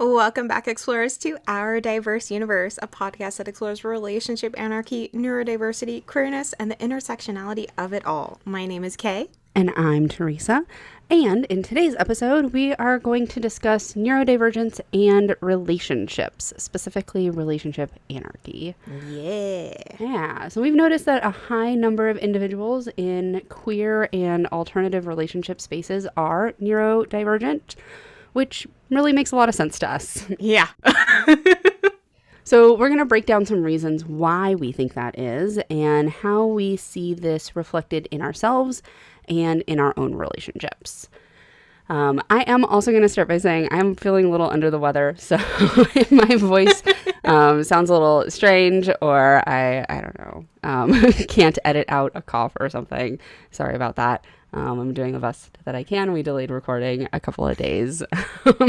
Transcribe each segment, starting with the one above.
Welcome back, explorers, to Our Diverse Universe, a podcast that explores relationship anarchy, neurodiversity, queerness, and the intersectionality of it all. My name is Kay. And I'm Teresa. And in today's episode, we are going to discuss neurodivergence and relationships, specifically relationship anarchy. Yeah. Yeah. So we've noticed that a high number of individuals in queer and alternative relationship spaces are neurodivergent, which really makes a lot of sense to us. Yeah. So, we're going to break down some reasons why we think that is and how we see this reflected in ourselves and in our own relationships. Um, I am also going to start by saying I'm feeling a little under the weather, so if my voice um, sounds a little strange or I, I don't know, um, can't edit out a cough or something, sorry about that. Um, I'm doing the best that I can. We delayed recording a couple of days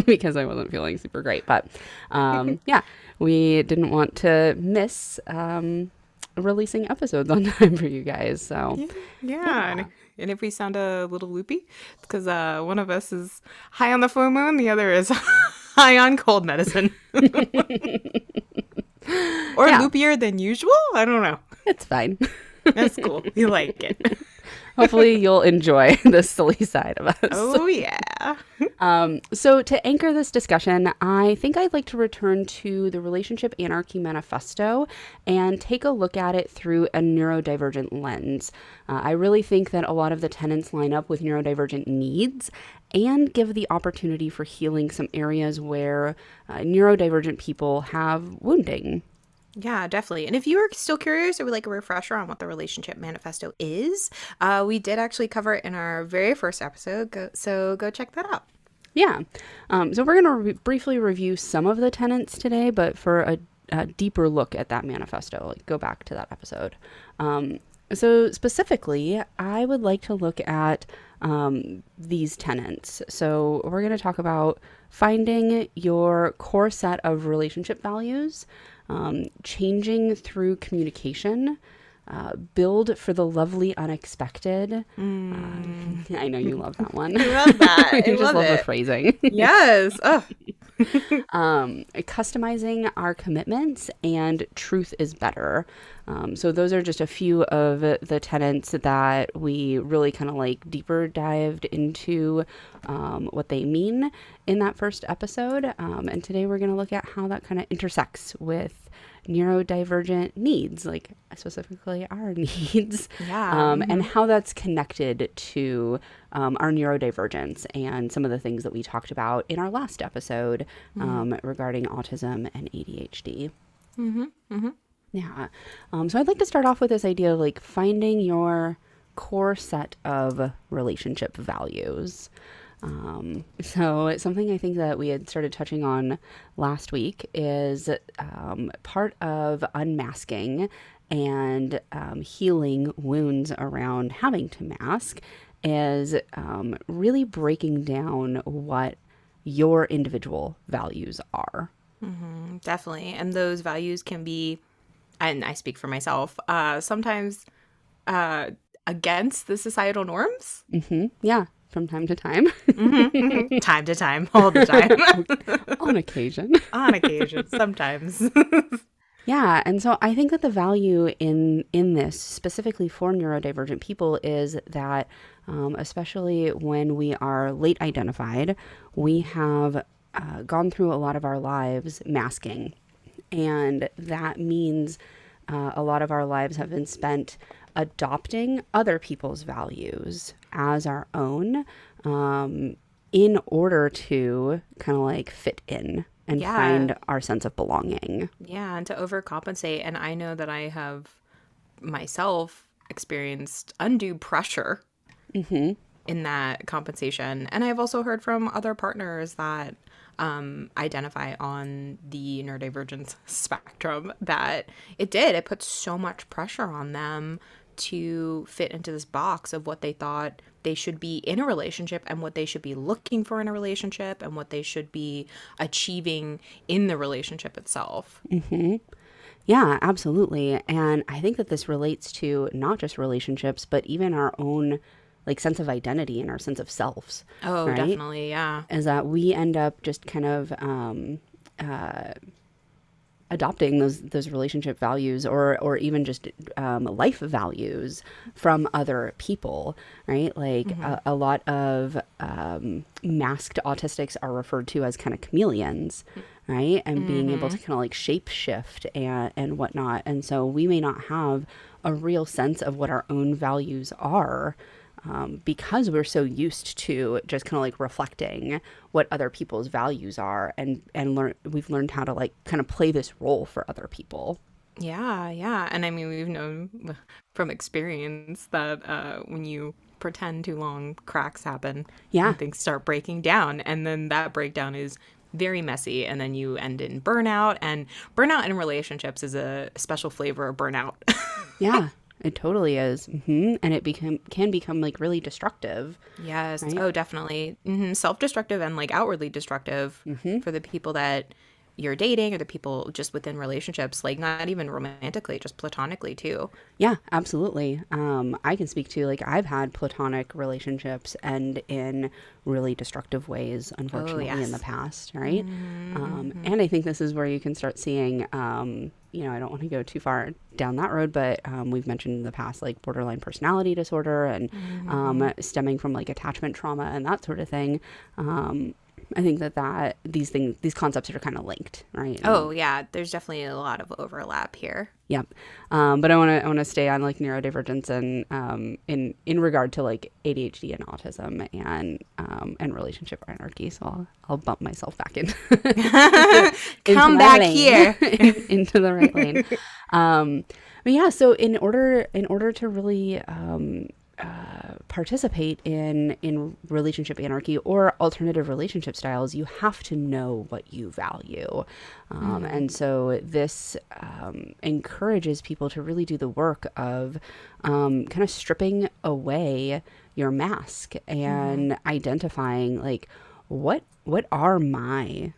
because I wasn't feeling super great. But um, yeah, we didn't want to miss um, releasing episodes on time for you guys. So yeah. yeah. And, if we sound a little loopy, it's because uh, one of us is high on the full moon, the other is high on cold medicine. or yeah. loopier than usual? I don't know. It's fine. That's cool. You like it. Hopefully, you'll enjoy the silly side of us. Oh, yeah. um, so, to anchor this discussion, I think I'd like to return to the Relationship Anarchy Manifesto and take a look at it through a neurodivergent lens. Uh, I really think that a lot of the tenets line up with neurodivergent needs and give the opportunity for healing some areas where uh, neurodivergent people have wounding. Yeah, definitely. And if you are still curious or would like a refresher on what the Relationship Manifesto is, uh, we did actually cover it in our very first episode. Go, so go check that out. Yeah. Um, so we're going to re- briefly review some of the tenets today, but for a, a, deeper look at that manifesto, like go back to that episode. Um, so specifically, I would like to look at um, these tenets. So we're going to talk about finding your core set of relationship values um, changing through communication. Uh, build for the lovely unexpected. Mm. Uh, I know you love that one. I love that. I just love, love the phrasing. yes. Oh. um, customizing our commitments and truth is better. Um, so those are just a few of the tenants that we really kind of like deeper dived into um, what they mean in that first episode. Um, and today we're going to look at how that kind of intersects with neurodivergent needs, like specifically our needs, yeah, um, mm-hmm. and how that's connected to um, our neurodivergence and some of the things that we talked about in our last episode mm-hmm. um, regarding autism and ADHD. Mm-hmm. Mm-hmm. Yeah. Um, so I'd like to start off with this idea of like finding your core set of relationship values. Um, so something I think that we had started touching on last week is um, part of unmasking and um, healing wounds around having to mask is um, really breaking down what your individual values are. Mm-hmm, definitely. And those values can be, and I speak for myself, uh, sometimes uh, against the societal norms. Mm-hmm. Yeah from time to time. mm-hmm, mm-hmm. Time to time, all the time. On occasion. On occasion, sometimes. yeah, and so I think that the value in in this specifically for neurodivergent people is that um, especially when we are late identified, we have uh, gone through a lot of our lives masking. And that means uh, a lot of our lives have been spent adopting other people's values as our own um, in order to kind of like fit in and yeah. find our sense of belonging. Yeah, and to overcompensate. And I know that I have myself experienced undue pressure mm-hmm. in that compensation. And I've also heard from other partners that um, identify on the neurodivergence spectrum that it did. It put so much pressure on them to fit into this box of what they thought they should be in a relationship and what they should be looking for in a relationship and what they should be achieving in the relationship itself. Mm-hmm. Yeah, absolutely. And I think that this relates to not just relationships, but even our own like sense of identity and our sense of selves. Oh, right? definitely. Yeah. Is that we end up just kind of um, uh, adopting those those relationship values or or even just um, life values from other people right? Like a, a lot of um, masked autistics are referred to as kind of chameleons right? And being able to kind of like shape shift and and whatnot. And so we may not have a real sense of what our own values are um, because we're so used to just kind of like reflecting what other people's values are and and learn we've learned how to like kind of play this role for other people Yeah, yeah. And I mean, we've known from experience that uh, when you pretend too long, cracks happen. Yeah. and things start breaking down. And then that breakdown is very messy. And then you end in burnout. And burnout in relationships is a special flavor of burnout. yeah it totally is. Hmm and it become can become like really destructive. Yes. Oh, definitely. hmm Self destructive and like outwardly destructive for the people that you're dating or the people just within relationships, like not even romantically, just platonically too. Yeah, absolutely. Um, I can speak to like I've had platonic relationships and in really destructive ways, unfortunately, in yes. the past, right? Um, and I think this is where you can start seeing. Um, you know, I don't want to go too far down that road, but um, we've mentioned in the past like borderline personality disorder and um, stemming from like attachment trauma and that sort of thing. Um, I think that that these things, these concepts are kind of linked, right? And- Oh yeah, there's definitely a lot of overlap here. Yep. Um, but I want to I want to stay on like neurodivergence and um, in in regard to like ADHD and autism and um, and relationship anarchy. So I'll I'll bump myself back in. Come back lane. here. In- into the right lane. Um, but yeah, so in order in order to really um, uh, participate in in relationship anarchy or alternative relationship styles, you have to know what you value, um, and so this um, encourages people to really do the work of um, kind of stripping away your mask and identifying like what what are my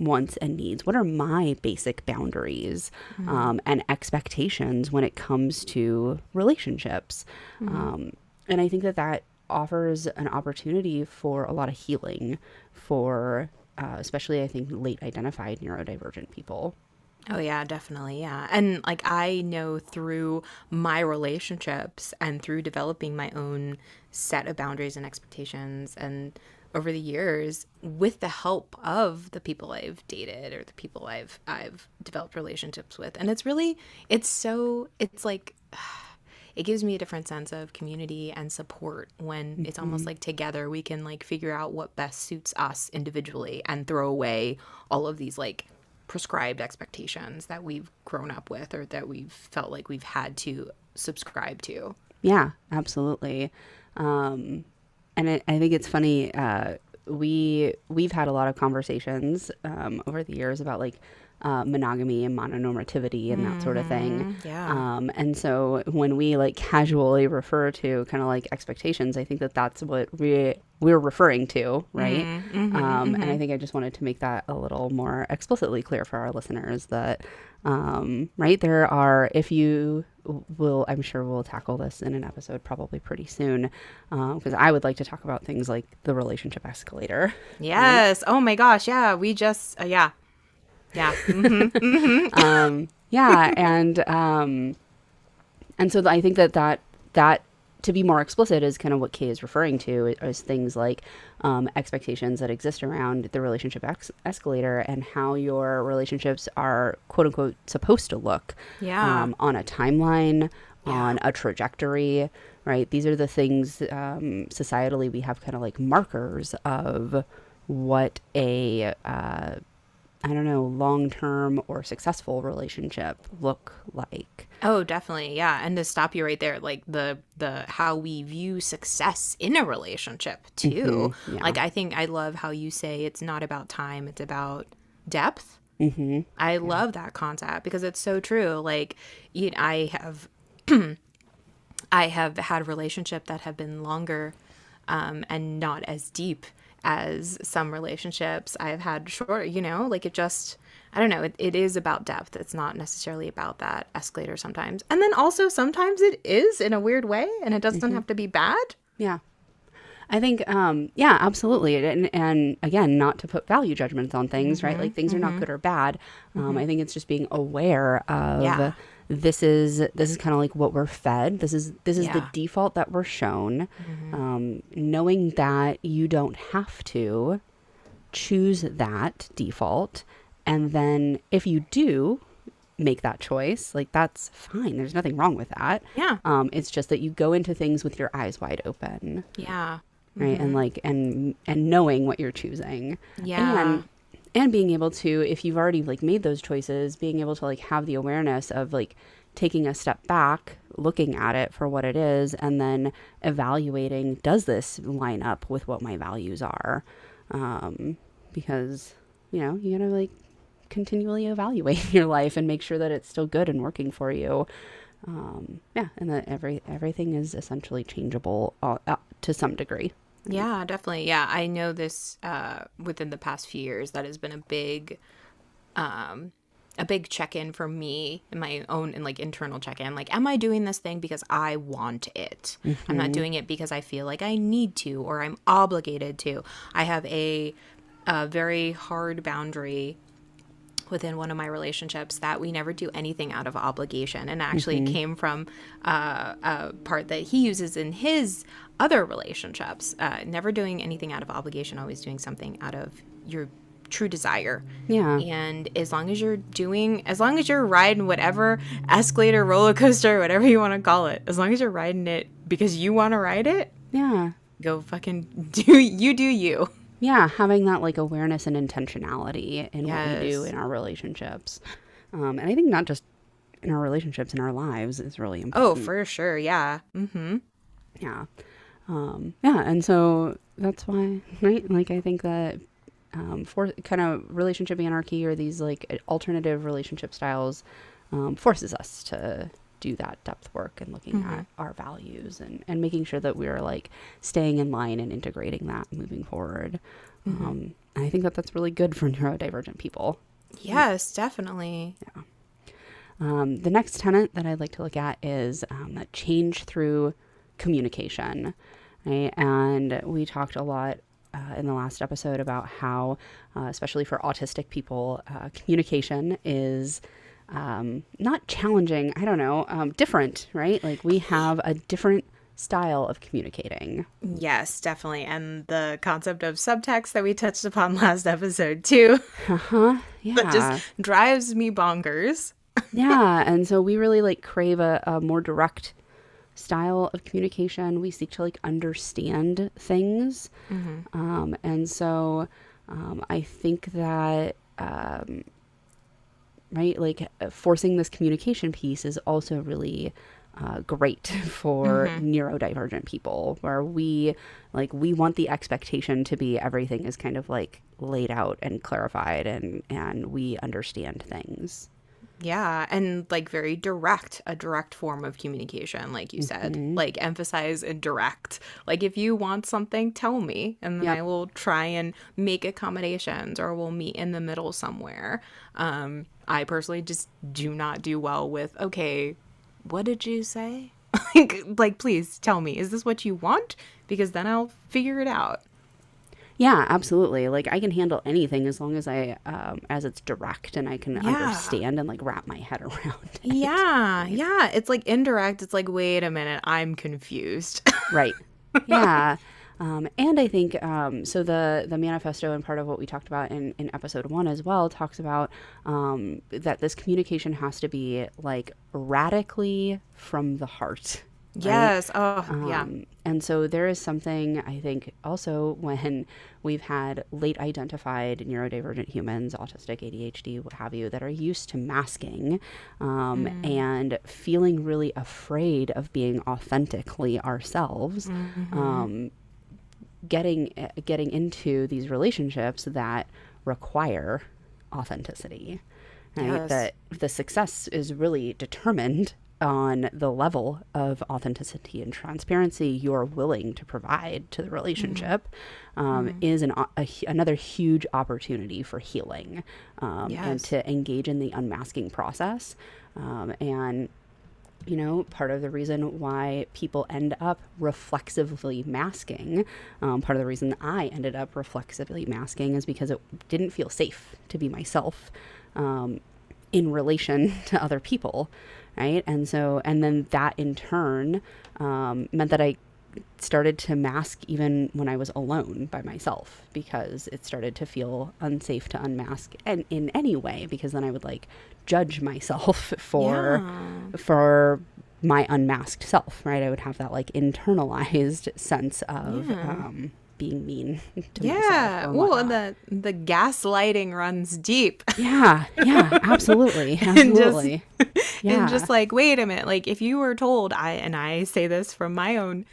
wants and needs? What are my basic boundaries um, and expectations when it comes to relationships? Um, and I think that that offers an opportunity for a lot of healing for, uh, especially I think late identified neurodivergent people. Oh yeah, definitely. Yeah. And like I know through my relationships and through developing my own set of boundaries and expectations and over the years with the help of the people I've dated or the people I've I've developed relationships with. And it's really it's so it's like it gives me a different sense of community and support when it's almost like together we can like figure out what best suits us individually and throw away all of these like prescribed expectations that we've grown up with or that we've felt like we've had to subscribe to. Yeah, absolutely. Um, and I, I think it's funny. Uh, we we've had a lot of conversations um, over the years about like uh, monogamy and mononormativity and that sort of thing. yeah. Um, and so when we like casually refer to kind of like expectations, I think that that's what we we're referring to, right? um, And I think I just wanted to make that a little more explicitly clear for our listeners that, um, right, there are if you will, I'm sure we'll tackle this in an episode probably pretty soon, because I would like to talk about things like the relationship escalator. Yes. Oh my gosh. Yeah. We just, uh, yeah. Yeah. Mhm. um, yeah, and um, and so I think that that that to be more explicit is kind of what Kay is referring to is things like um, expectations that exist around the relationship ex- escalator and how your relationships are quote unquote supposed to look Yeah. um, on a timeline on a trajectory right these are the things um, societally we have kind of like markers of what a uh, I don't know, long term or successful relationship look like. Oh, definitely. Yeah. And to stop you right there, like the the how we view success in a relationship too. yeah. Like I think I love how you say it's not about time, it's about depth. Mm-hmm. I love that concept because it's so true. Like you, I have I have had relationship that have been longer um, and not as deep as some relationships I've had short, you know, like it just, I don't know, it, it is about depth. It's not necessarily about that escalator sometimes. And then also sometimes it is in a weird way and it doesn't mm-hmm. have to be bad. Yeah. I think, um, yeah, absolutely. And, and again, not to put value judgments on things, right? Like things are not good or bad. Um, I think it's just being aware of Yeah. this is this is kind of like what we're fed. This is this is the default that we're shown. Um, knowing that you don't have to choose that default, and then if you do make that choice, like that's fine. There's nothing wrong with that. Yeah. Um, it's just that you go into things with your eyes wide open, Yeah. Right? And like and and knowing what you're choosing. Yeah. And and being able to, if you've already like made those choices, being able to like have the awareness of like taking a step back, looking at it for what it is, and then evaluating does this line up with what my values are? Um, because you know you gotta like continually evaluate your life and make sure that it's still good and working for you. Um, yeah, and that every everything is essentially changeable uh, uh, to some degree. Yeah, definitely. Yeah, I know this uh, within the past few years that has been a big, um, a big check-in for me in my own and like internal check-in. Like, am I doing this thing because I want it? I'm not doing it because I feel like I need to or I'm obligated to. I have a, a very hard boundary within one of my relationships that we never do anything out of obligation and actually it came from uh, a part that he uses in his other relationships uh, never doing anything out of obligation always doing something out of your true desire Yeah. and as long as you're doing as long as you're riding whatever escalator roller coaster whatever you want to call it as long as you're riding it because you want to ride it Yeah. go fucking do you do you Yeah, having that like awareness and intentionality in what we do in our relationships. Um, and I think not just in our relationships, in our lives is really important. oh for sure yeah mm-hmm Yeah. Um, yeah. And so that's why, right? Like, I think that um, for kind of relationship anarchy or these like alternative relationship styles um, forces us to do that depth work and looking at our values and, and making sure that we're like staying in line and integrating that moving forward. Um, and I think that that's really good for neurodivergent people. yes definitely Um, the next tenet that I'd like to look at is um, that change through communication. Right? And we talked a lot uh, in the last episode about how, uh, especially for autistic people, uh, communication is um, not challenging, I don't know, um, different, right? Like we have a different style of communicating. Yes, definitely. And the concept of subtext that we touched upon last episode too, Uh-huh. Yeah. that just drives me bonkers. yeah and so we really like crave a, a more direct style of communication. We seek to like understand things. Um, and so um, i think that um, right like uh, forcing this communication piece is also really uh, great for neurodivergent people where we like we want the expectation to be everything is kind of like laid out and clarified and and we understand things Yeah, and like very direct, a direct form of communication, like you said. Like emphasize and direct. Like if you want something, tell me, and then Yep. I will try and make accommodations or we'll meet in the middle somewhere. Um, I personally just do not do well with, okay, what did you say? like, like, please tell me, is this what you want? Because then I'll figure it out. Yeah, absolutely. Like I can handle anything as long as I, um, as it's direct and I can Yeah. understand and like wrap my head around. it. Yeah, yeah. It's like indirect. It's like, wait a minute, I'm confused. right. Yeah. Um, and I think um, so. The the manifesto and part of what we talked about in, in episode one as well talks about um, that this communication has to be like radically from the heart. Right? yes. Oh, yeah. Um, and so there is something I think also when we've had late identified neurodivergent humans, autistic, ADHD, what have you, that are used to masking um, and feeling really afraid of being authentically ourselves. Um, getting uh, getting into these relationships that require authenticity right Yes. that the success is really determined on the level of authenticity and transparency you're willing to provide to the relationship um, is an, a, another huge opportunity for healing um, and to engage in the unmasking process um, and you know, part of the reason why people end up reflexively masking, um, part of the reason I ended up reflexively masking is because it didn't feel safe to be myself um, in relation to other people, right? And so, and then that in turn um, meant that I started to mask even when I was alone by myself because it started to feel unsafe to unmask and in any way because then I would like judge myself for Yeah. for my unmasked self, right? I would have that like internalized sense of Yeah. um, being mean to Yeah. myself. Well, and the the gaslighting runs deep. yeah, yeah, absolutely, And just- absolutely. yeah, And just like, wait a minute, like if you were told, I and I say this from my own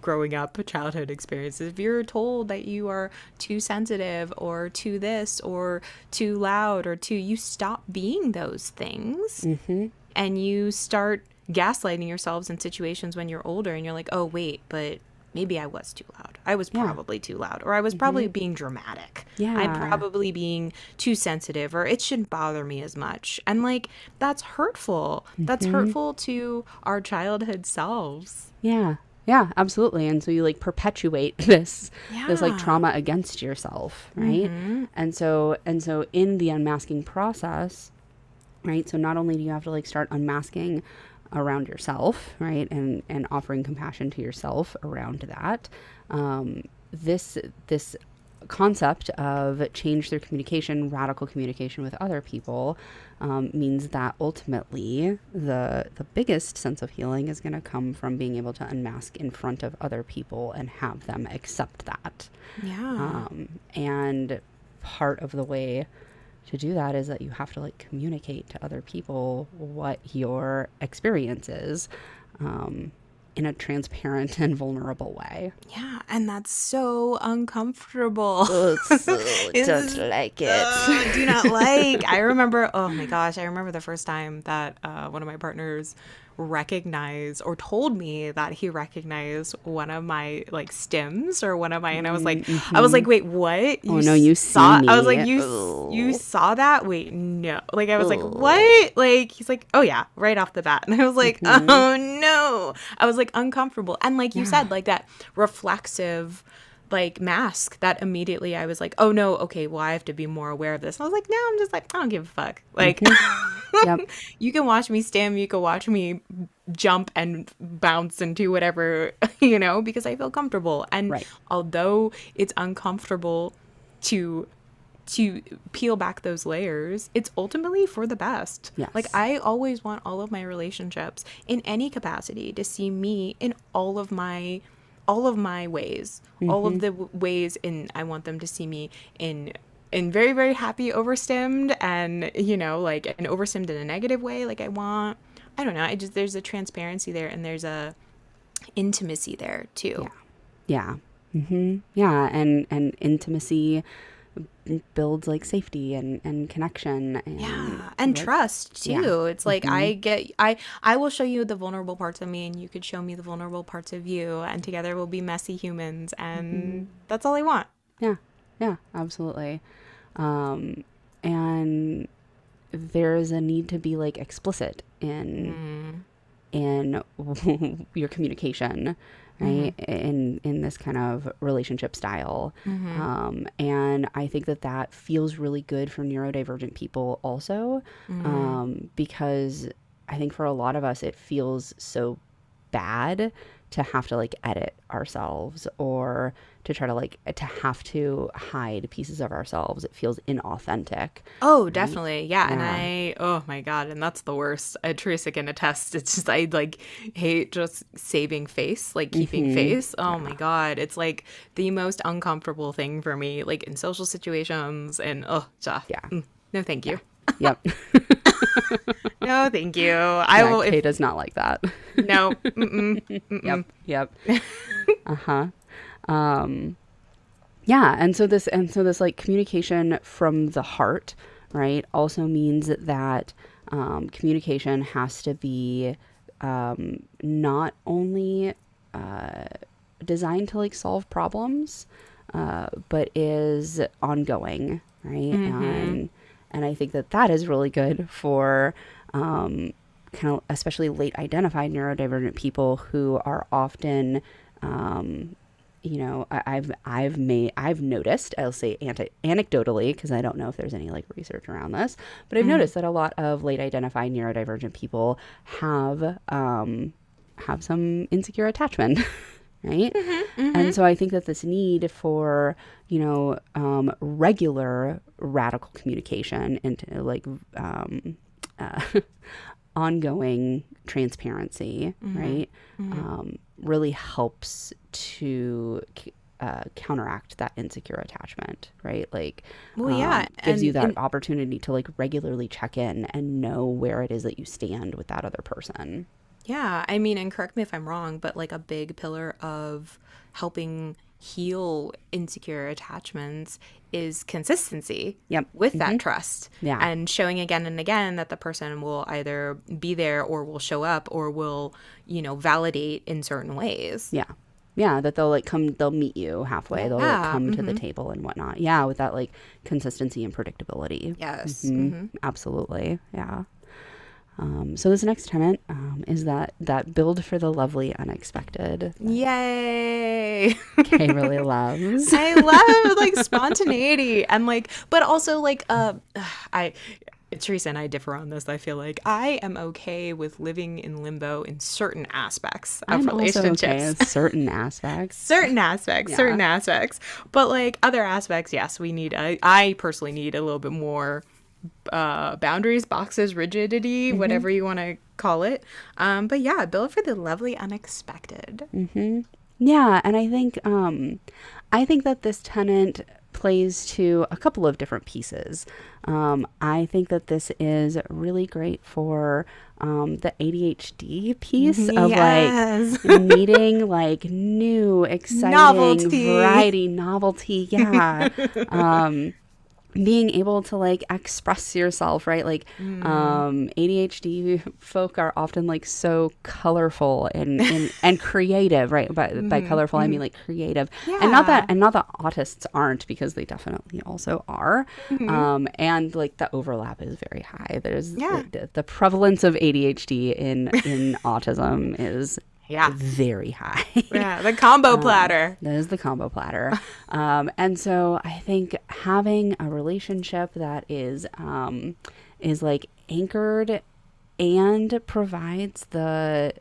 growing up childhood experiences, if you're told that you are too sensitive or too this or too loud or too, you stop being those things Mm-hmm. and you start gaslighting yourselves in situations when you're older and you're like, oh wait, but maybe I was too loud. I was Yeah. Mm-hmm. probably too loud, or I was probably being dramatic. Yeah. I'm probably being too sensitive, or it shouldn't bother me as much. And like, that's hurtful. That's Mm-hmm. hurtful to our childhood selves. Yeah. Yeah, absolutely. And so you like perpetuate this this like trauma against yourself, right? And so and so in the unmasking process, right? So not only do you have to like start unmasking around yourself, right? And and offering compassion to yourself around that. Um this this concept of change through communication, radical communication with other people, um, means that ultimately the the biggest sense of healing is going to come from being able to unmask in front of other people and have them accept that. Yeah. Um, and part of the way to do that is that you have to like communicate to other people what your experience is um, in a transparent and vulnerable way. yeah. And that's so uncomfortable. Don't like Ugh, do not like. I remember, oh my gosh, I remember the first time that uh, one of my partners recognized or told me that he recognized one of my like stims or one of my, and I was like, I was like, wait, what? Oh, no, you saw? I was like, you you saw that? Wait, no. Like I was like, what? Like he's like, oh yeah, right off the bat, and I was like, Mm-hmm. oh no. I was like uncomfortable, and like you said, like that reflexive like mask that immediately I was like, oh no, okay, well I have to be more aware of this. And I was like, now I'm just like, I don't give a fuck. Like mm-hmm. Yep. you can watch me stim, you can watch me jump and bounce and do whatever, you know, because I feel comfortable. And Right. although it's uncomfortable to to peel back those layers, it's ultimately for the best. Yes. Like I always want all of my relationships in any capacity to see me in all of my all of my ways, all of the w- ways in I want them to see me in in very very happy overstimmed and you know like an overstimmed in a negative way like I want I don't know, I just there's a transparency there and there's a intimacy there too. Yeah. Yeah. Mm-hmm. Yeah. And, and intimacy builds like safety and, and connection. And, Yeah, and trust too. Yeah. Mm-hmm. It's like I get I I will show you the vulnerable parts of me and you could show me the vulnerable parts of you and together we'll be messy humans and Mm-hmm. that's all I want. Yeah, yeah, absolutely. Um, and there's a need to be like explicit in in your communication, right? In in this kind of relationship style, um, and I think that that feels really good for neurodivergent people also, um, because I think for a lot of us it feels so bad to have to like edit ourselves or to try to like to have to hide pieces of ourselves. It feels inauthentic. Oh, definitely. Yeah. And I, oh my God. And that's the worst. Uh, Teresa can attest. It's just, I like hate just saving face, like keeping Mm-hmm. face. Oh my God. It's like the most uncomfortable thing for me, like in social situations. And oh, Yeah. mm, no, thank you. Yep. No, thank you. I yeah, will, Kay if, does not like that. no. Mm-mm. Yep. Yep. uh-huh. Um yeah, and so this and so this like communication from the heart, right, also means that um, communication has to be um, not only uh, designed to like solve problems, uh, but is ongoing, right? And and I think that that is really good for um, kind of especially late identified neurodivergent people who are often um, you know I, i've i've made i've noticed i'll say anti- anecdotally because i don't know if there's any like research around this but i've noticed that a lot of late identified neurodivergent people have um, have some insecure attachment right? And so i think that this need for you know um, regular radical communication and like um, uh, ongoing transparency right um, really helps to uh, counteract that insecure attachment right? Like Well, yeah, um, gives you that in- opportunity to like regularly check in and know where it is that you stand with that other person. Yeah, I mean, and correct me if I'm wrong, but like a big pillar of helping heal insecure attachments is consistency. Yep. With that trust. Yeah. And showing again and again that the person will either be there or will show up or will, you know, validate in certain ways. Yeah. Yeah, that they'll like come, they'll meet you halfway. They'll like, come to the table and whatnot. Yeah, with that like consistency and predictability. Yes. Mhm, Mhm. Absolutely. Yeah. Um, so this next tenant um, is that that build for the lovely unexpected. Yay. Kay really loves. I love like spontaneity and like, but also like, uh, I, Teresa and I differ on this. I feel like I am okay with living in limbo in certain aspects of I'm also relationships. okay certain aspects. certain aspects, Yeah. certain aspects, but like other aspects, yes, we need. I, I personally need a little bit more uh, boundaries, boxes, rigidity, Mm-hmm. whatever you want to call it. Um, but yeah, build for the lovely unexpected. Yeah, and I think um, I think that this tenant plays to a couple of different pieces. Um, I think that this is really great for um, the ADHD piece of Yes. like needing like new, exciting Novelty. variety, novelty. Yeah. um, being able to like express yourself, right? Like Mm. um, ADHD folk are often like so colorful and and, and creative, right? But by colorful, I mean like creative, and not that Mm-hmm. And not that autists aren't because they definitely also are. Mm-hmm. Um, and like the overlap is very high. There's Yeah. the, the prevalence of ADHD in in autism is Yeah. very high. Yeah, the combo platter. That is the combo platter. um, and so I think having a relationship that is um, is like anchored and provides the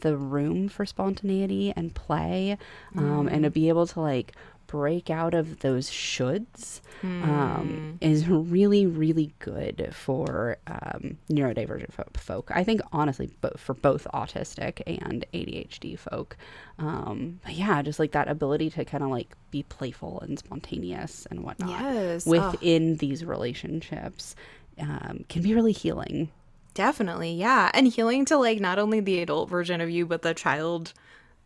the room for spontaneity and play um, and to be able to like break out of those shoulds um, is really really good for um, neurodivergent fo- folk. I think honestly bo- for both autistic and adhd folk. Um, but yeah just like that ability to kind of like be playful and spontaneous and whatnot Yes. Oh, within these relationships um, can be really healing. Definitely, yeah. And healing to like not only the adult version of you, but the child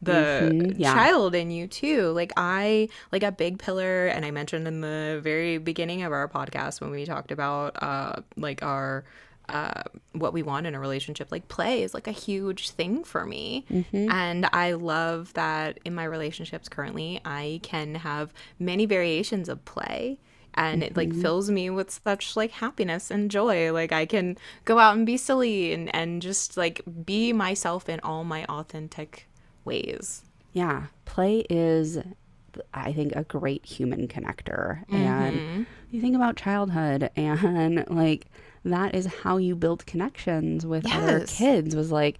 the Mhm, yeah. child in you too. Like I like a big pillar and I mentioned in the very beginning of our podcast when we talked about uh like our uh what we want in a relationship like play is like a huge thing for me and i love that in my relationships currently i can have many variations of play and it like fills me with such like happiness and joy like i can go out and be silly and and just like be myself in all my authentic ways Yeah, play is, I think, a great human connector. And mm-hmm. you think about childhood, and like that is how you build connections with other kids. Was like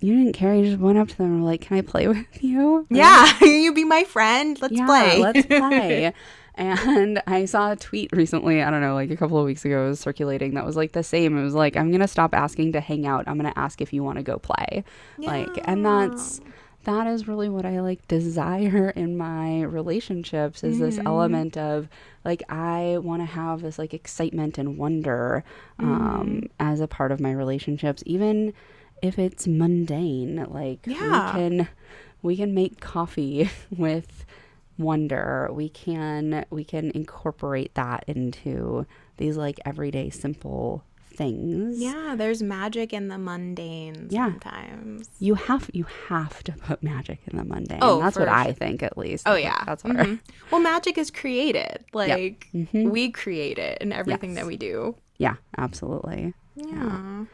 you didn't care; you just went up to them and were like, "Can I play with you?" yeah you be my friend let's yeah, play let's play. And I saw a tweet recently, I don't know, like a couple of weeks ago, it was circulating that was like the same. It was like, I'm going to stop asking to hang out. I'm going to ask if you want to go play. Like, and that's, that is really what I like desire in my relationships is this element of like, I want to have this like excitement and wonder um, as a part of my relationships, even if it's mundane. Like, Yeah. we can, we can make coffee with wonder we can we can incorporate that into these like everyday simple things yeah there's magic in the mundane Yeah. sometimes you have you have to put magic in the mundane Oh, that's what i think at least Oh yeah, that's our Mhm. well, magic is created. Like Mhm. we create it in everything Yes. that we do. yeah absolutely Yeah.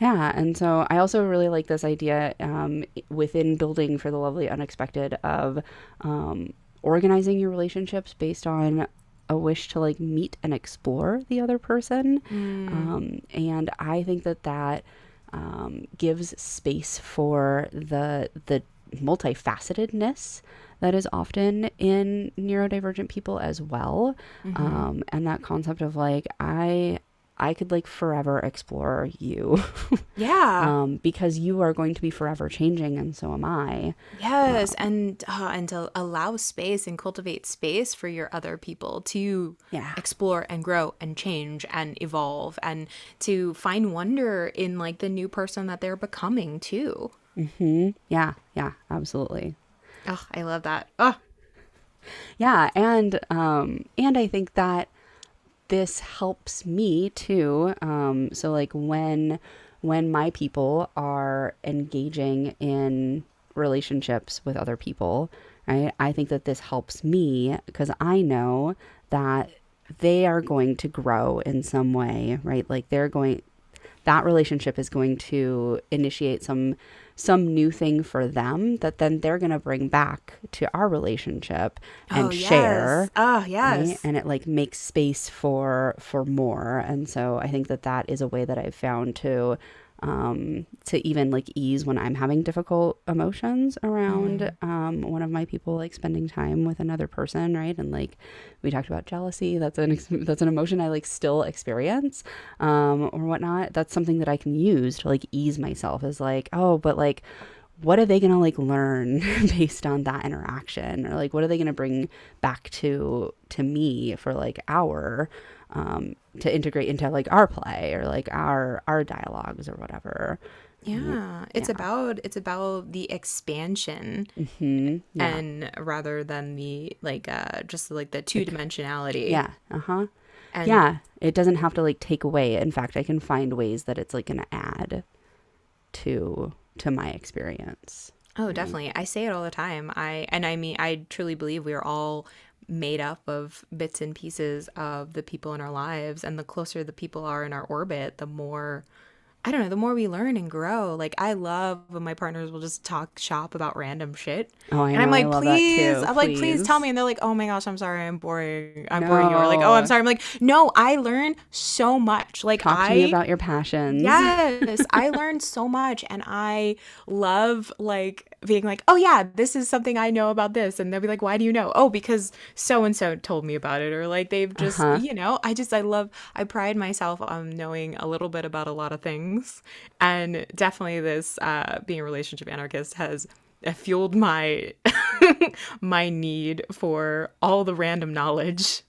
Yeah, and so I also really like this idea um, within building for the lovely unexpected of um, organizing your relationships based on a wish to like meet and explore the other person, um, and I think that that um, gives space for the the multifacetedness that is often in neurodivergent people as well, um, and that concept of like I I could like forever explore you. Yeah. um, because you are going to be forever changing, and so am I. Yes, and uh, and to allow space and cultivate space for your other people to Yeah. explore and grow and change and evolve and to find wonder in like the new person that they're becoming too. Mhm. Yeah, yeah, absolutely. Oh, I love that. Oh, Yeah, and um, and I think that this helps me too. Um, so like when when my people are engaging in relationships with other people, right? I think that this helps me because I know that they are going to grow in some way, right? Like they're going that relationship is going to initiate some some new thing for them that then they're going to bring back to our relationship and oh, share Yes. Oh, right? yes. and it like makes space for for more and so i think that that is a way that i've found to um to even like ease when i'm having difficult emotions around Mm. um one of my people like spending time with another person right? And like we talked about jealousy. That's an ex- that's an emotion i like still experience um or whatnot. That's something that i can use to like ease myself is like oh but like what are they going to like learn based on that interaction? Or like what are they going to bring back to to me for like our um to integrate into like our play or like our our dialogues or whatever. Yeah, it's about it's about the expansion hmm yeah. and rather than the like uh just like the two dimensionality. yeah uh-huh. And yeah. It doesn't have to like take away. In fact i can find ways that it's like going to add to to my experience Oh, mm-hmm. definitely. I say it all the time. I and I mean I truly believe we are all made up of bits and pieces of the people in our lives and the closer the people are in our orbit, the more I don't know, the more we learn and grow. Like I love when my partners will just talk shop about random shit. Oh, I and I'm know, like, please, I'm like, please tell me. And they're like, oh my gosh, I'm sorry, I'm boring. I'm boring you. Or like, oh, I'm sorry. I'm like, no, I learn so much. Like talk I to me about your passions Yes, I learned so much and I love like being like, "Oh yeah, this is something I know about this." And they'll be like, "Why do you know?" "Oh, because so and so told me about it." Or like they've just, Uh-huh. you know, I just I love I pride myself on knowing a little bit about a lot of things. And definitely this uh being a relationship anarchist has uh, fueled my my need for all the random knowledge.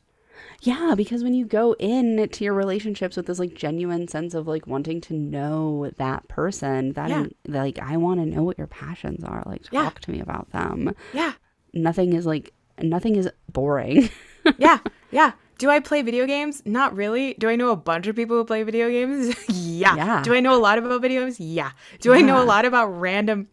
Yeah, because when you go in to your relationships with this like genuine sense of like wanting to know that person, that Yeah. like I want to know what your passions are. Like talk Yeah. to me about them. Yeah. Nothing is like nothing is boring. yeah, yeah. Do I play video games? Not really. Do I know a bunch of people who play video games? yeah. Yeah. Do I know a lot about video games? Yeah. Do I know a lot about random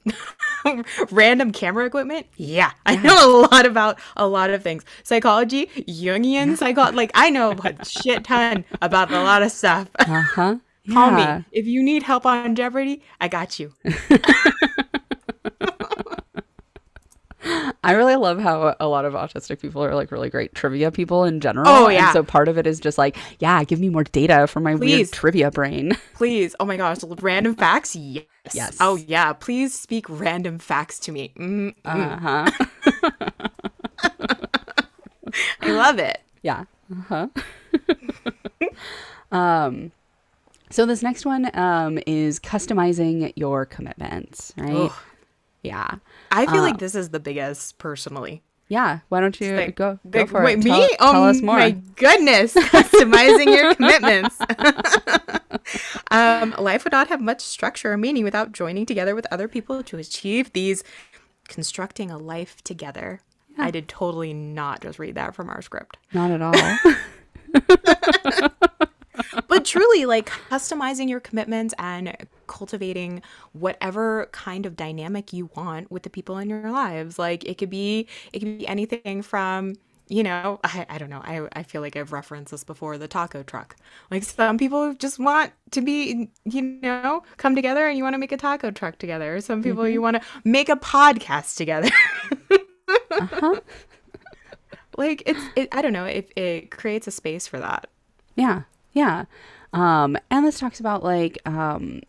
random camera equipment? Yeah. I know a lot about a lot of things. Psychology, Jungian psychology. Like I know a shit ton about a lot of stuff. uh huh. Call me. If you need help on Jeopardy, I got you. I really love how a lot of autistic people are like really great trivia people in general. Oh, yeah. And so part of it is just like, yeah, give me more data for my Please. weird trivia brain. Please. Oh my gosh. Random facts? Yes. Yes. Oh yeah. Please speak random facts to me. Mm, Uh huh. I love it. Yeah. Uh-huh. um so this next one um is customizing your commitments, right? Yeah. I feel Uh, like this is the biggest personally. Yeah. Why don't you Like, go, go for wait, it? me? Tell, oh us more. my goodness. Customizing your commitments. um, life would not have much structure or meaning without joining together with other people to achieve these constructing a life together. I did totally not just read that from our script. Not at all. But truly like customizing your commitments and cultivating whatever kind of dynamic you want with the people in your lives like it could be it could be anything from you know, I, I don't know. I, I feel like I've referenced this before the taco truck. Like some people just want to be, you know, come together and you want to make a taco truck together. Some people you want to make a podcast together. Uh-huh. like it's, it, I don't know, if it creates a space for that. Yeah, yeah. Um, and this talks about like um,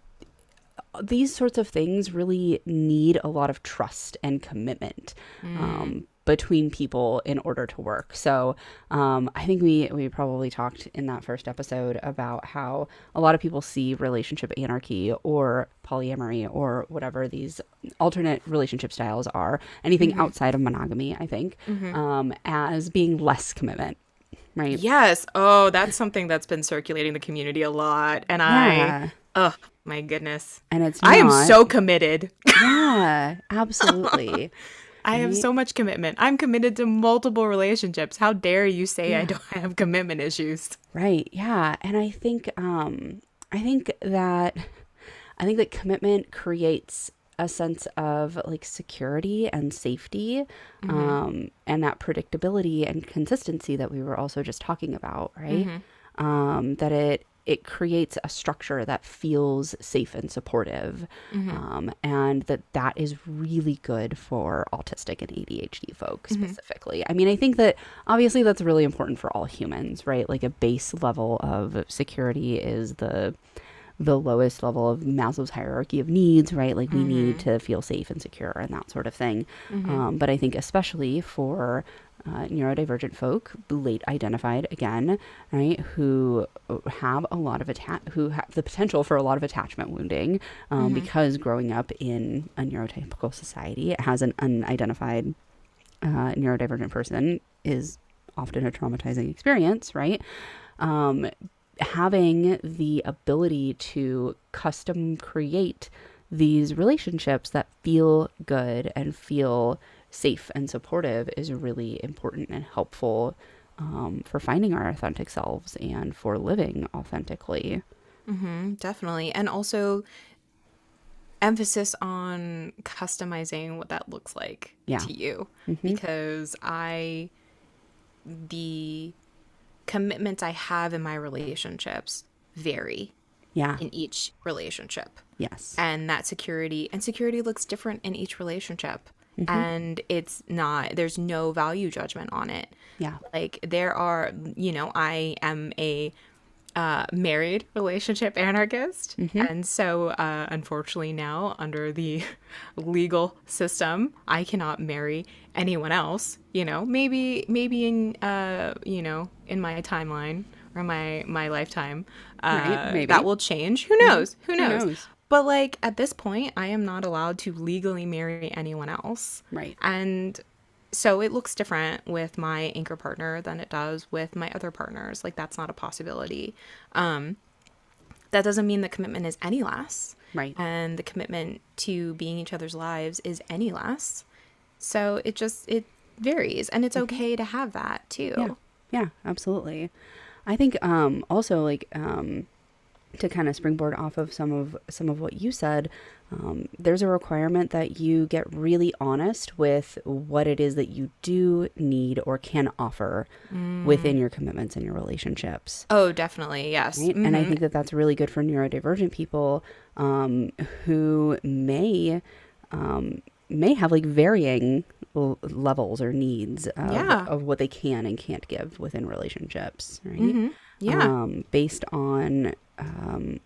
these sorts of things really need a lot of trust and commitment um, between people in order to work. So um, I think we we probably talked in that first episode about how a lot of people see relationship anarchy or polyamory or whatever these alternate relationship styles are, anything outside of monogamy, I think, um, as being less commitment. Right. Yes. Oh, that's something that's been circulating the community a lot. And I, Yeah. oh my goodness. And it's I am so committed. yeah, absolutely. I have so much commitment. I'm committed to multiple relationships. How dare you say I don't have commitment issues? Right. Yeah. And I think um I think that I think that commitment creates a sense of like security and safety um and that predictability and consistency that we were also just talking about, right? Um that it it creates a structure that feels safe and supportive um, and that that is really good for autistic and adhd folks specifically. I mean i think that obviously that's really important for all humans right? Like a base level of security is the the lowest level of Maslow's hierarchy of needs, right? Like we need to feel safe and secure and that sort of thing. Um, but I think especially for uh, neurodivergent folk, late identified again, right, who have a lot of atta- who have the potential for a lot of attachment wounding um, because growing up in a neurotypical society as an unidentified uh, neurodivergent person is often a traumatizing experience, right? Um, having the ability to custom create these relationships that feel good and feel safe and supportive is really important and helpful um, for finding our authentic selves and for living authentically. Mm-hmm, definitely. And also emphasis on customizing what that looks like Yeah. to you. Because I, the commitments I have in my relationships vary Yeah. in each relationship. Yes. and that security and security looks different in each relationship mm-hmm. and it's not there's no value judgment on it Yeah. like there are you know i am a uh, married relationship anarchist and so uh, unfortunately now under the legal system i cannot marry anyone else you know maybe maybe in uh you know in my timeline or my my lifetime uh, Right, maybe. that will change who knows who Who knows knows? but like at this point, I am not allowed to legally marry anyone else. Right. And so it looks different with my anchor partner than it does with my other partners. Like that's not a possibility. Um that doesn't mean the commitment is any less. Right. And the commitment to being each other's lives is any less. So it just it varies and it's okay to have that too. Mm-hmm. Yeah. Yeah, absolutely. I think um also like um to kind of springboard off of some of some of what you said, um, there's a requirement that you get really honest with what it is that you do need or can offer within your commitments and your relationships. Oh, definitely. Yes. Right? And I think that that's really good for neurodivergent people um, who may um, may have like varying l- levels or needs of, Yeah. of what they can and can't give within relationships, right? Mhm. Yeah. Um, based on um,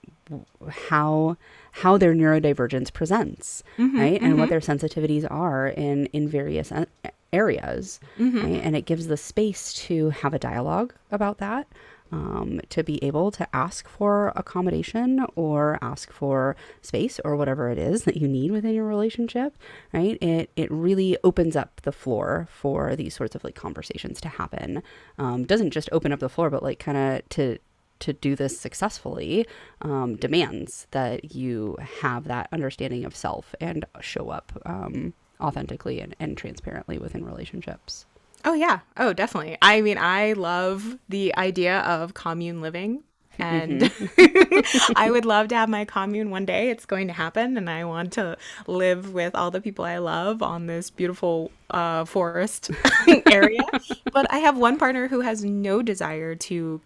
how how their neurodivergence presents, Mm-hmm, right, and what their sensitivities are in in various a- areas, Mm-hmm. right? and it gives the space to have a dialogue about that. Um, to be able to ask for accommodation or ask for space or whatever it is that you need within your relationship, right? It it really opens up the floor for these sorts of like conversations to happen. Um, doesn't just open up the floor, but like kind of to to do this successfully um, demands that you have that understanding of self and show up um, authentically and, and transparently within relationships. Oh yeah. Oh, definitely. I mean, I love the idea of commune living. And Mm-hmm. I would love to have my commune one day. It's going to happen. And I want to live with all the people I love on this beautiful uh, forest area. But I have one partner who has no desire to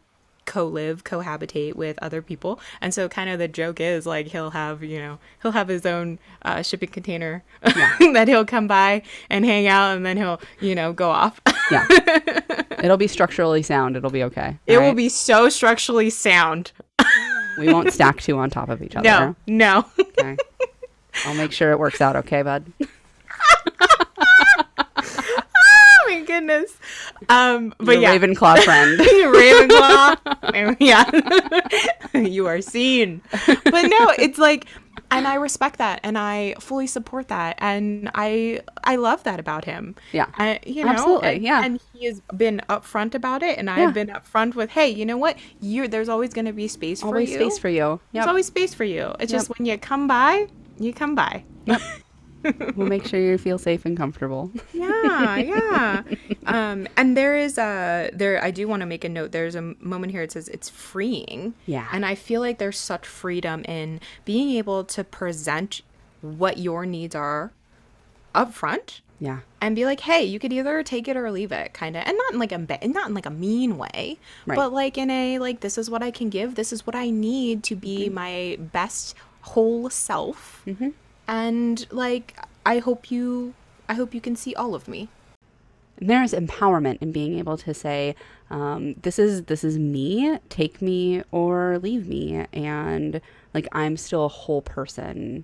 co-live cohabitate with other people and so kind of the joke is like he'll have you know he'll have his own uh, shipping container that he'll come by and hang out and then he'll you know go off Yeah. It'll be structurally sound. It'll be okay. it will be so structurally sound We won't stack two on top of each other. no no Okay. I'll make sure it works out okay, bud. oh my goodness um but Your yeah Ravenclaw friend. Ravenclaw. yeah. you are seen. But no, it's like and I respect that and I fully support that and I I love that about him. Yeah. I, you know, Absolutely, and, yeah. And he has been upfront about it and Yeah. I've been upfront with, hey, you know what? You there's always gonna be space for you. Always space for you. There's always space for you. It's just when you come by, you come by. We'll make sure you feel safe and comfortable. yeah yeah um and there is a there i do want to make a note there's a moment here it says it's freeing Yeah. and i feel like there's such freedom in being able to present what your needs are up front Yeah. and be like hey you could either take it or leave it kind of and not in like a not in like a mean way Right. but like in a like this is what i can give this is what i need to be my best whole self and like i hope you i hope you can see all of me And there's empowerment in being able to say, um, "This is this is me. Take me or leave me," and like I'm still a whole person,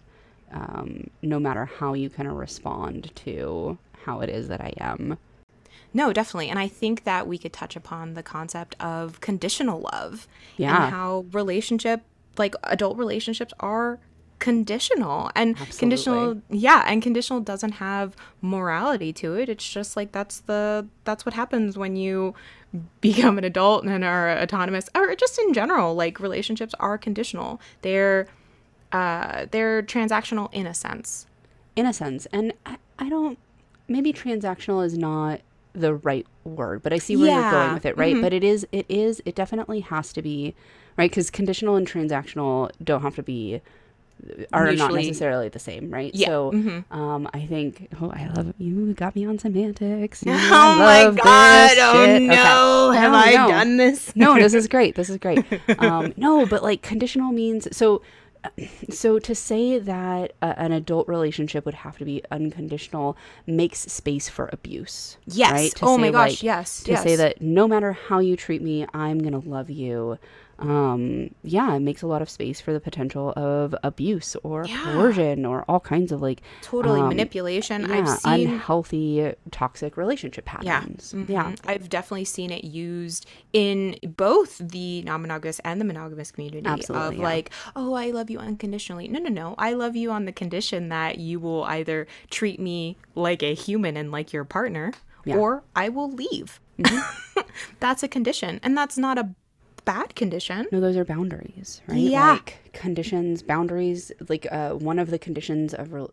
um, no matter how you kind of respond to how it is that I am. No, definitely. And I think that we could touch upon the concept of conditional love Yeah. and how relationship, like adult relationships, are conditional and conditional yeah and conditional doesn't have morality to it it's just like that's the that's what happens when you become an adult and are autonomous or just in general like relationships are conditional they're uh they're transactional in a sense in a sense. And I, I don't, maybe transactional is not the right word, but I see where you're going with it, right? But it is, it is, it definitely has to be, right? Because conditional and transactional don't have to be, are not necessarily the same, right? Yeah. So, um, I think, oh, I love you. Got me on semantics. You know, oh my god oh shit. no Okay. have No, i no. done this no, this is great. This is great. Um, no, but like conditional means so. So to say that uh, an adult relationship would have to be unconditional makes space for abuse. Yes. Right? To Oh my gosh, like, yes, To say that no matter how you treat me, I'm gonna love you. Um, yeah, it makes a lot of space for the potential of abuse or Yeah. coercion or all kinds of like totally um, manipulation yeah, i've seen unhealthy, toxic relationship yeah patterns. mhm. Yeah. i've definitely seen it used in both the non-monogamous and the monogamous community Absolutely, of yeah. like oh i love you unconditionally no no no i love you on the condition that you will either treat me like a human and like your partner Yeah. Mm-hmm. or i will leave that's a condition and that's not a bad condition No, those are boundaries, right? Yeah. Like conditions, boundaries. Like uh, one of the conditions of re-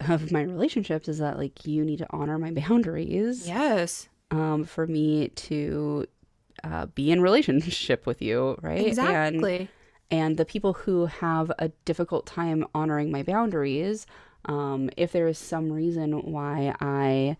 of my relationships is that like you need to honor my boundaries. yes Um, for me to uh, be in relationship with you, right? And exactly and the people who have a difficult time honoring my boundaries, um, if there is some reason why I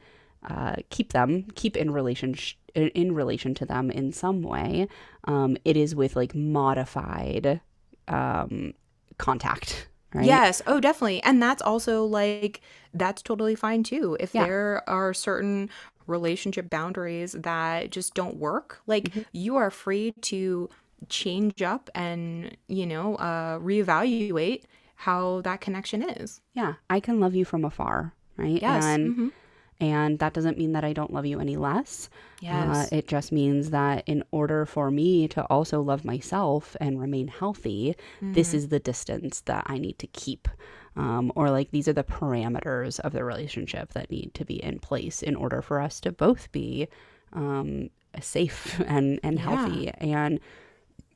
uh, keep them, keep in relation in, relation to them in some way, um, it is with like modified um, contact, right? Yes. Oh, definitely. And that's also like, that's totally fine too. If Yeah. there are certain relationship boundaries that just don't work, like Mm-hmm. you are free to change up and, you know, uh, reevaluate how that connection is. Yeah, I can love you from afar, right? Yes. And mhm. And that doesn't mean that I don't love you any less. Yes. Uh, it just means that in order for me to also love myself and remain healthy, this Mm-hmm. is the distance that I need to keep. Um, or like these are the parameters of the relationship that need to be in place in order for us to both be um, safe and, and Yeah. healthy. And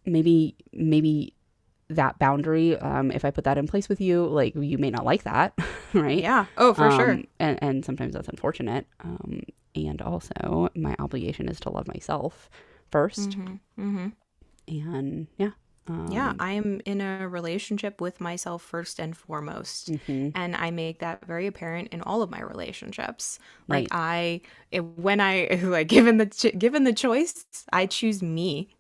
maybe, maybe that boundary, um, if I put that in place with you, like you may not like that, right? yeah. Oh, for sure. Um, And, and sometimes that's unfortunate. Um, and also, my obligation is to love myself 1st Mm-hmm. And yeah. yeah, I am in a relationship with myself first and foremost. And I make that very apparent in all of my relationships. Like I when I like given the ch- given the choice, I choose me.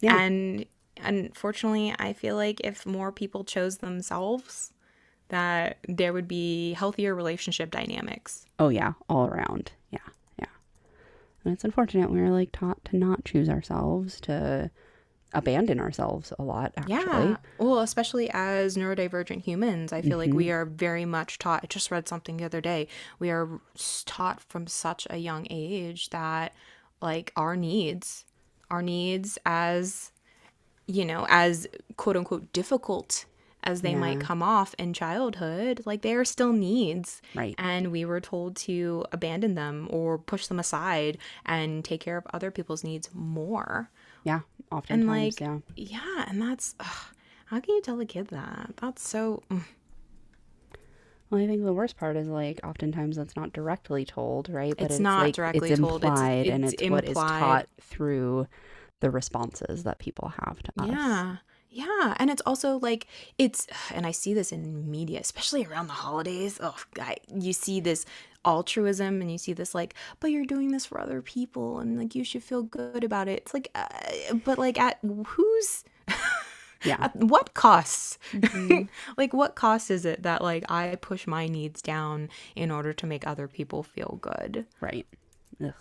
Yeah. And unfortunately, I feel like if more people chose themselves, that there would be healthier relationship dynamics. Oh yeah, all around. Yeah, yeah. And it's unfortunate we're like taught to not choose ourselves, to abandon ourselves a lot. Actually, Yeah. Well, especially as neurodivergent humans, I feel like we mm-hmm. are very much taught. I just read something the other day. We are taught from such a young age that, like, our needs, our needs as, you know, as quote unquote difficult as they might come off in childhood, like, they are still needs. Right. And we were told to abandon them or push them aside and take care of other people's needs more. yeah. Oftentimes, like, yeah. Yeah, and that's ugh, how can you tell a kid that? That's so mm. Well, I think the worst part is like oftentimes that's not directly told, right? But It's not like, directly it's told. It's- implied, and it's it's what is taught through the responses that people have to us. yeah. Yeah, and it's also like it's and I see this in media, especially around the holidays. Oh, I, you see this altruism and you see this like, but you're doing this for other people and like you should feel good about it. It's like uh, but like at whose Yeah. at what costs? like what cost is it that like I push my needs down in order to make other people feel good? Right. Ugh.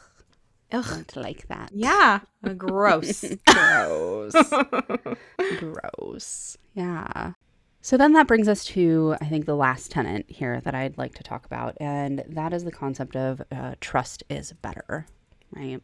Ugh. Don't like that. Yeah, gross. Gross. Gross. Yeah. So then that brings us to, I think, the last tenant here that I'd like to talk about, and that is the concept of uh, trust is better, right?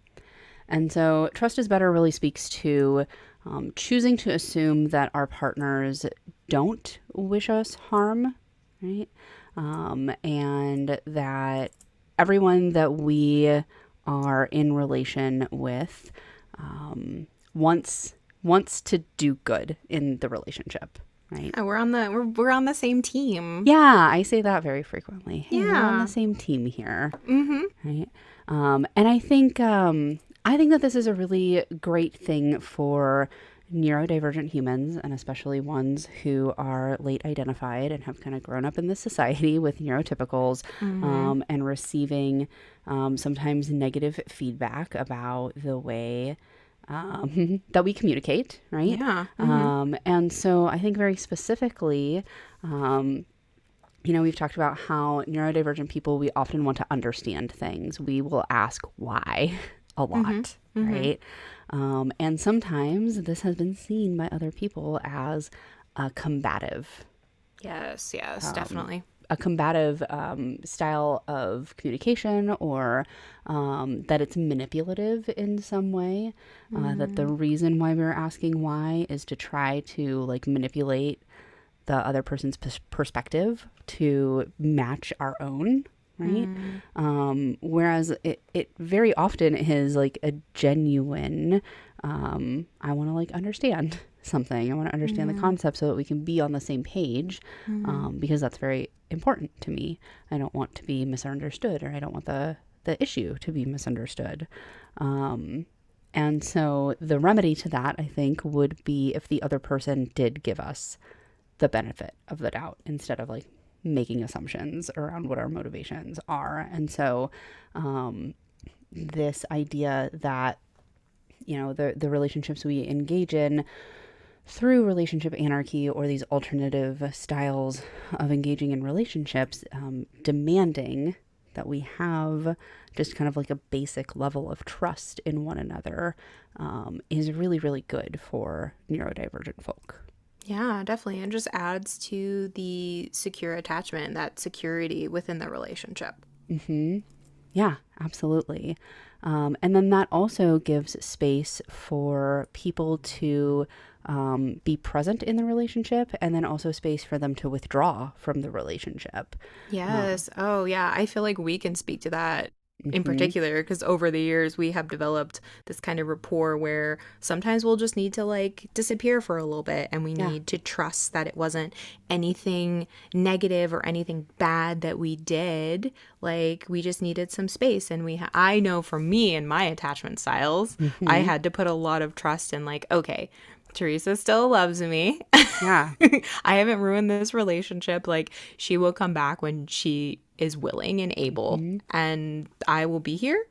And so trust is better really speaks to um, choosing to assume that our partners don't wish us harm, right? Um, and that everyone that we are in relation with um, wants wants to do good in the relationship, right? Yeah, we're on the we're, we're on the same team. Yeah, I say that very frequently. Hey, we're on the same team here, Mm-hmm. right? Um, and I think um, I think that this is a really great thing for neurodivergent humans, and especially ones who are late identified and have kind of grown up in this society with neurotypicals, um, and receiving um, sometimes negative feedback about the way um, that we communicate, right? Yeah. Um, and so I think very specifically, um, you know, we've talked about how neurodivergent people, we often want to understand things. We will ask why a lot, right? Um, and sometimes this has been seen by other people as a combative Yes. Yes. definitely. a combative um, style of communication or um, that it's manipulative in some way. Uh, that the reason why we're asking why is to try to like manipulate the other person's pers- perspective to match our own. Right. Um, whereas it, it very often is like a genuine, um, I want to like understand something. I want to understand the concept so that we can be on the same page um, because that's very important to me. I don't want to be misunderstood or I don't want the, the issue to be misunderstood. Um, and so the remedy to that, I think, would be if the other person did give us the benefit of the doubt instead of like making assumptions around what our motivations are. And so um, this idea that you know the the relationships we engage in through relationship anarchy or these alternative styles of engaging in relationships, um, demanding that we have just kind of like a basic level of trust in one another, um, is really, really good for neurodivergent folk. Yeah, definitely. And just adds to the secure attachment, that security within the relationship. Hmm. Yeah, absolutely. Um, and then that also gives space for people to um, be present in the relationship and then also space for them to withdraw from the relationship. Yes. Oh, yeah. I feel like we can speak to that in mm-hmm. particular because over the years we have developed this kind of rapport where sometimes we'll just need to like disappear for a little bit and we need to trust that it wasn't anything negative or anything bad that we did like we just needed some space and we ha- I know for me and my attachment styles I mm-hmm. had to put a lot of trust in like okay Teresa still loves me. Yeah. I haven't ruined this relationship. Like, she will come back when she is willing and able, and I will be here,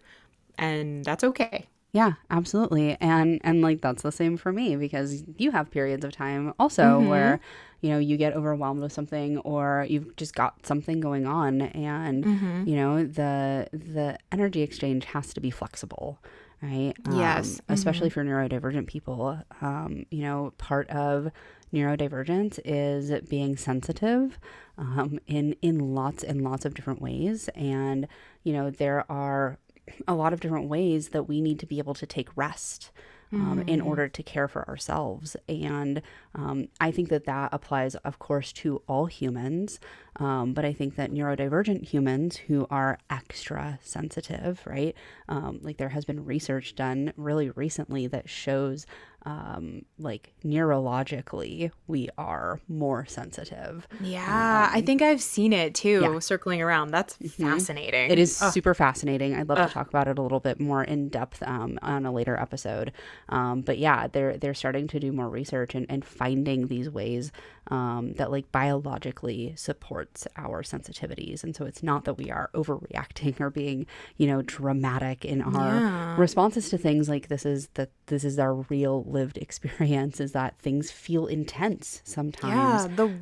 and that's okay. Yeah, absolutely. And and like that's the same for me because you have periods of time also where you know you get overwhelmed with something or you've just got something going on and you know the the energy exchange has to be flexible, right? Yes. Um, especially for neurodivergent people. Um, you know, part of neurodivergence is being sensitive um, in in lots and lots of different ways and you know there are a lot of different ways that we need to be able to take rest um, in order to care for ourselves. And um, I think that that applies, of course, to all humans. Um, but I think that neurodivergent humans who are extra sensitive, right? Um, like there has been research done really recently that shows um, like neurologically we are more sensitive. Yeah, I think I've seen it too, circling around. That's fascinating. It is super fascinating. I'd love to talk about it a little bit more in depth um, on a later episode. Um, but yeah, they're they're starting to do more research and, and finding these ways um, that like biologically supports our sensitivities. And so it's not that we are overreacting or being, you know, dramatic in our responses to things. Like this is that this is our real lived experience. Is that things feel intense sometimes. Yeah, the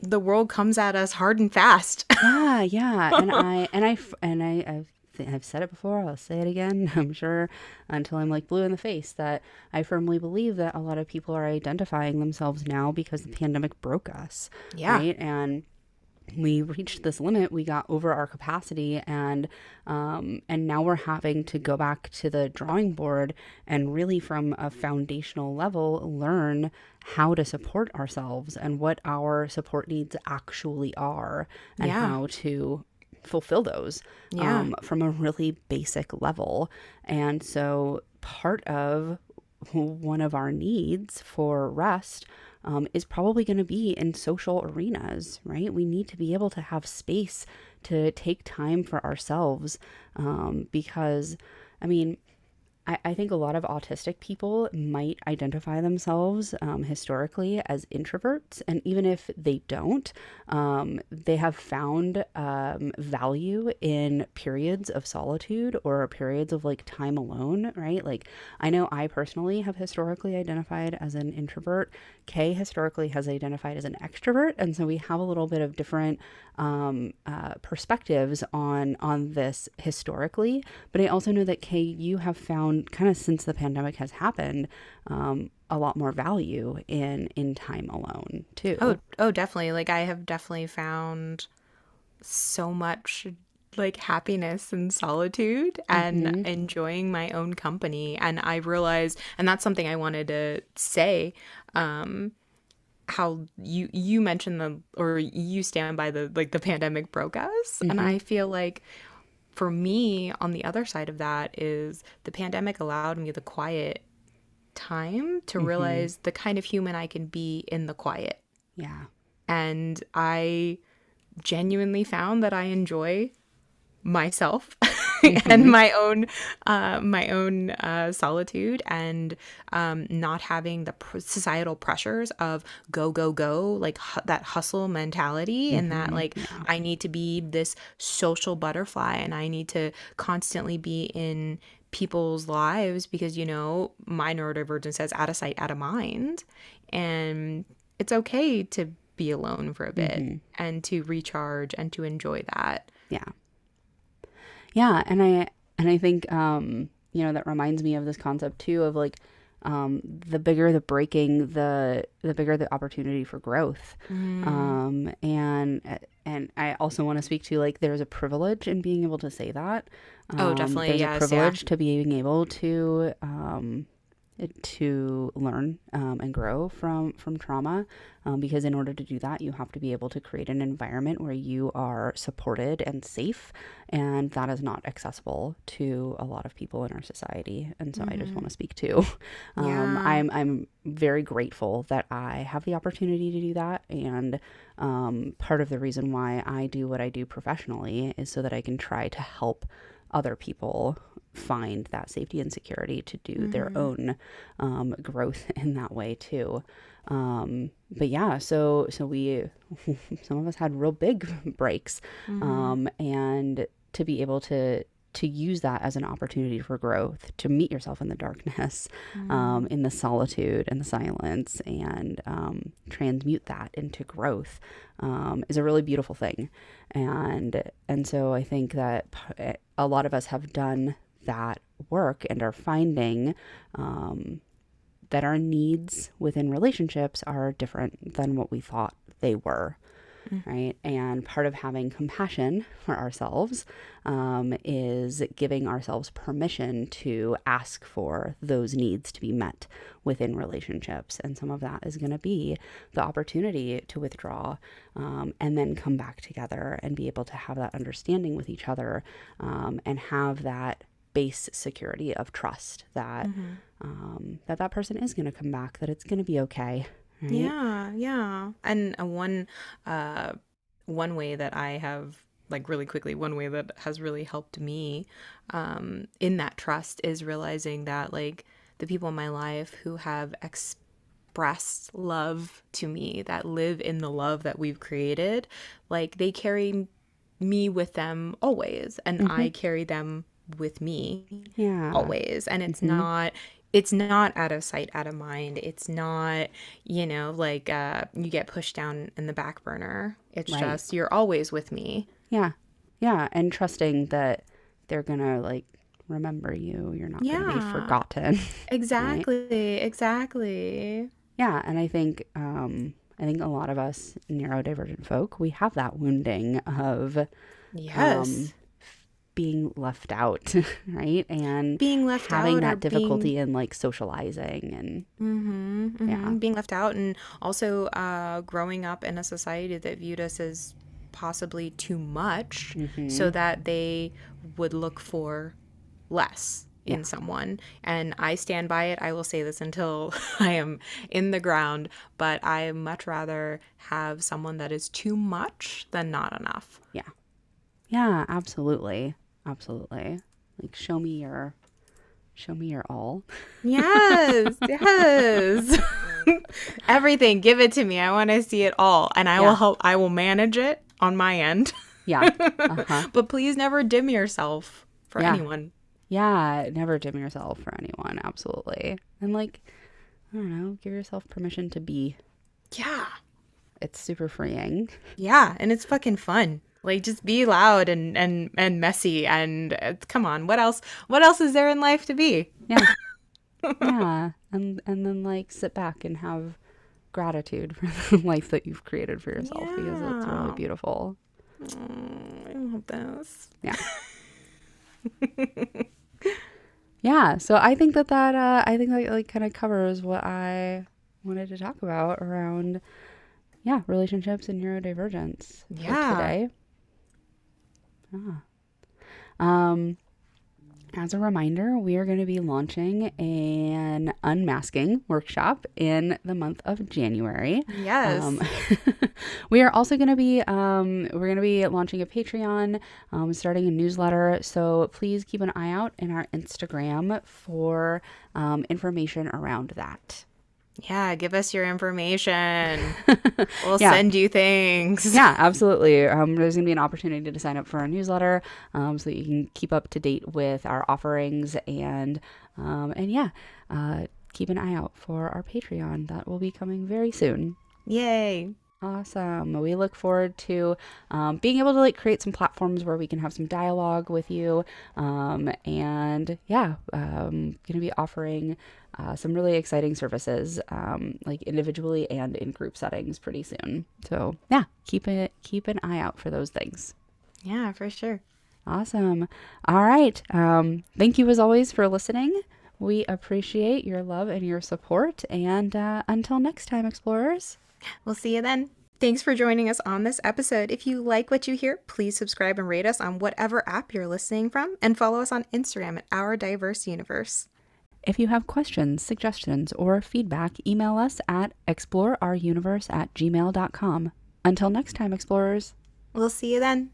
the world comes at us hard and fast. yeah yeah and i and i and i I've, I've said it before i'll say it again i'm sure until i'm like blue in the face that i firmly believe that a lot of people are identifying themselves now because the pandemic broke us Yeah. right and we reached this limit we got over our capacity and um, and now we're having to go back to the drawing board and really from a foundational level learn how to support ourselves and what our support needs actually are and Yeah. how to fulfill those Yeah. um, from a really basic level and so part of one of our needs for rest um, is probably going to be in social arenas, right? We need to be able to have space to take time for ourselves um, because, I mean, I, I think a lot of autistic people might identify themselves um, historically as introverts. And even if they don't, um, they have found um, value in periods of solitude or periods of like time alone, right? Like, I know I personally have historically identified as an introvert. Kay historically has identified as an extrovert. And so we have a little bit of different um, uh, perspectives on on this historically. But I also know that Kay, you have found kind of since the pandemic has happened, um, a lot more value in in time alone too. Oh, oh, definitely. Like I have definitely found so much like happiness and solitude and mm-hmm. enjoying my own company. And I realized and that's something I wanted to say um how you you mentioned the or you stand by the like the pandemic broke us. And mm-hmm. I feel like for me on the other side of that is the pandemic allowed me the quiet time to mm-hmm. realize the kind of human I can be in the quiet. Yeah, and I genuinely found that I enjoy myself and my own uh, my own uh, solitude and um, not having the pr- societal pressures of go go go like hu- that hustle mentality and that like I need to be this social butterfly and I need to constantly be in people's lives because you know my neurodivergence says out of sight out of mind. And it's okay to be alone for a bit and to recharge and to enjoy that. Yeah, yeah. And I and I think um, you know that reminds me of this concept too of like um, the bigger the breaking, the the bigger the opportunity for growth. Um, and and I also want to speak to like there's a privilege in being able to say that. Oh, Um, definitely, There's yes, a privilege to being able to um, to learn um, and grow from from trauma. Um, because in order to do that you have to be able to create an environment where you are supported and safe and that is not accessible to a lot of people in our society. And so i just want to speak to um, Yeah. i'm i'm very grateful that i have the opportunity to do that. And um, part of the reason why i do what i do professionally is so that i can try to help other people find that safety and security to do their own um, growth in that way too. Um, but yeah, so so we some of us had real big breaks, um, and to be able to to use that as an opportunity for growth, to meet yourself in the darkness, um, in the solitude and the silence, and um, transmute that into growth um, is a really beautiful thing. And and so I think that a lot of us have done that work and are finding um, that our needs within relationships are different than what we thought they were. Right. And part of having compassion for ourselves um, is giving ourselves permission to ask for those needs to be met within relationships. And some of that is going to be the opportunity to withdraw um, and then come back together and be able to have that understanding with each other um, and have that base security of trust that um, that that person is going to come back, that it's going to be okay. Right? Yeah, yeah. And uh, one uh one way that I have like really quickly one way that has really helped me um in that trust is realizing that like the people in my life who have expressed love to me that live in the love that we've created like they carry me with them always and I carry them with me Yeah. always and it's not it's not out of sight out of mind it's not you know like uh you get pushed down in the back burner it's Right. just you're always with me Yeah. Yeah. And trusting that they're to like remember you. You're not going to be Yeah. forgotten. exactly exactly yeah. And I think, um, I think a lot of us neurodivergent folk, we have that wounding of yes Um, being left out, right? And being left out. having that difficulty in like socializing and being, mhm, Yeah. being left out and also uh growing up in a society that viewed us as possibly too much Mm-hmm. so that they would look for less in someone and i stand by it i will say this until i am in the ground but i much rather have someone that is too much than not enough yeah. Yeah, absolutely. Absolutely. Like show me your show me your all. yes yes everything give it to me i want to see it all and i Yeah. will help i will manage it on my end Yeah. Uh-huh. but please never dim yourself for Yeah. anyone Yeah, never dim yourself for anyone. Absolutely. And like, I don't know, give yourself permission to be. yeah It's super freeing. Yeah, and it's fucking fun. Like just be loud and and and messy and uh, come on, what else? What else is there in life to be? Yeah. yeah. And and then like sit back and have gratitude for the life that you've created for yourself because it's really Yeah. beautiful. Mm, I love this. Yeah. yeah. So I think that that uh, I think that like kind of covers what I wanted to talk about around yeah relationships and neurodivergence Yeah. today. Ah. Um. As a reminder, we are going to be launching an unmasking workshop in the month of January. Yes. Um, we are also going to be um, we're going to be launching a Patreon, um, starting a newsletter. So please keep an eye out in our Instagram for um, information around that. Yeah, give us your information. we'll Yeah. send you things. Yeah, absolutely. Um, there's going to be an opportunity to sign up for our newsletter, um, so that you can keep up to date with our offerings and um, and yeah, uh, keep an eye out for our Patreon that will be coming very soon. Yay. Awesome. We look forward to um, being able to like create some platforms where we can have some dialogue with you. Um, and yeah, um, going to be offering uh, some really exciting services, um, like individually and in group settings, pretty soon. So yeah, keep it keep an eye out for those things. Yeah, for sure. Awesome. All right. Um, thank you as always for listening. We appreciate your love and your support. And uh, until next time, explorers. We'll see you then. Thanks for joining us on this episode. If you like what you hear, please subscribe and rate us on whatever app you're listening from and follow us on Instagram at Our Diverse Universe. If you have questions, suggestions, or feedback, email us at exploreouruniverse at gmail.com. Until next time, explorers. We'll see you then.